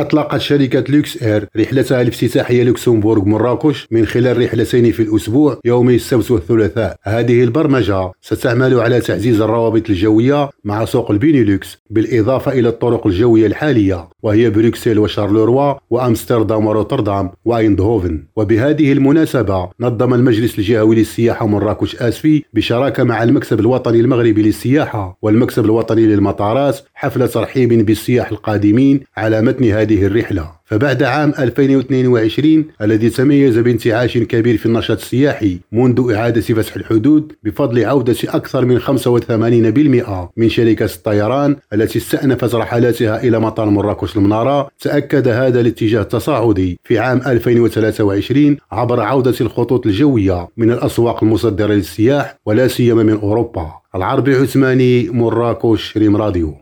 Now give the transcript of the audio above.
أطلقت شركة لوكس إير. رحلتها الافتتاحية لوكسمبورغ مراكش من خلال رحلتين في الأسبوع يومي السبت والثلاثاء. هذه البرمجة ستعمل على تعزيز الروابط الجوية مع سوق البينيلوكس بالإضافة إلى الطرق الجوية الحالية وهي بروكسل وشارلوروا وأمستردام وروتردام وأيندهوفن. وبهذه المناسبة نظم المجلس الجهوي للسياحة مراكش آسفي بشراكة مع المكتب الوطني المغربي للسياحة والمكتب الوطني للمطارات حفل ترحيب بالسياح القادمين على متن هذه الرحلة. فبعد عام 2022 الذي تميز بانتعاش كبير في النشاط السياحي منذ إعادة فتح الحدود بفضل عودة أكثر من 85% من شركات الطيران التي استأنفت رحلاتها إلى مطار مراكش المنارة تأكد هذا الاتجاه التصاعدي في عام 2023 عبر عودة الخطوط الجوية من الأسواق المصدرة للسياح ولا سيما من أوروبا. العربي عثماني مراكش ريم راديو.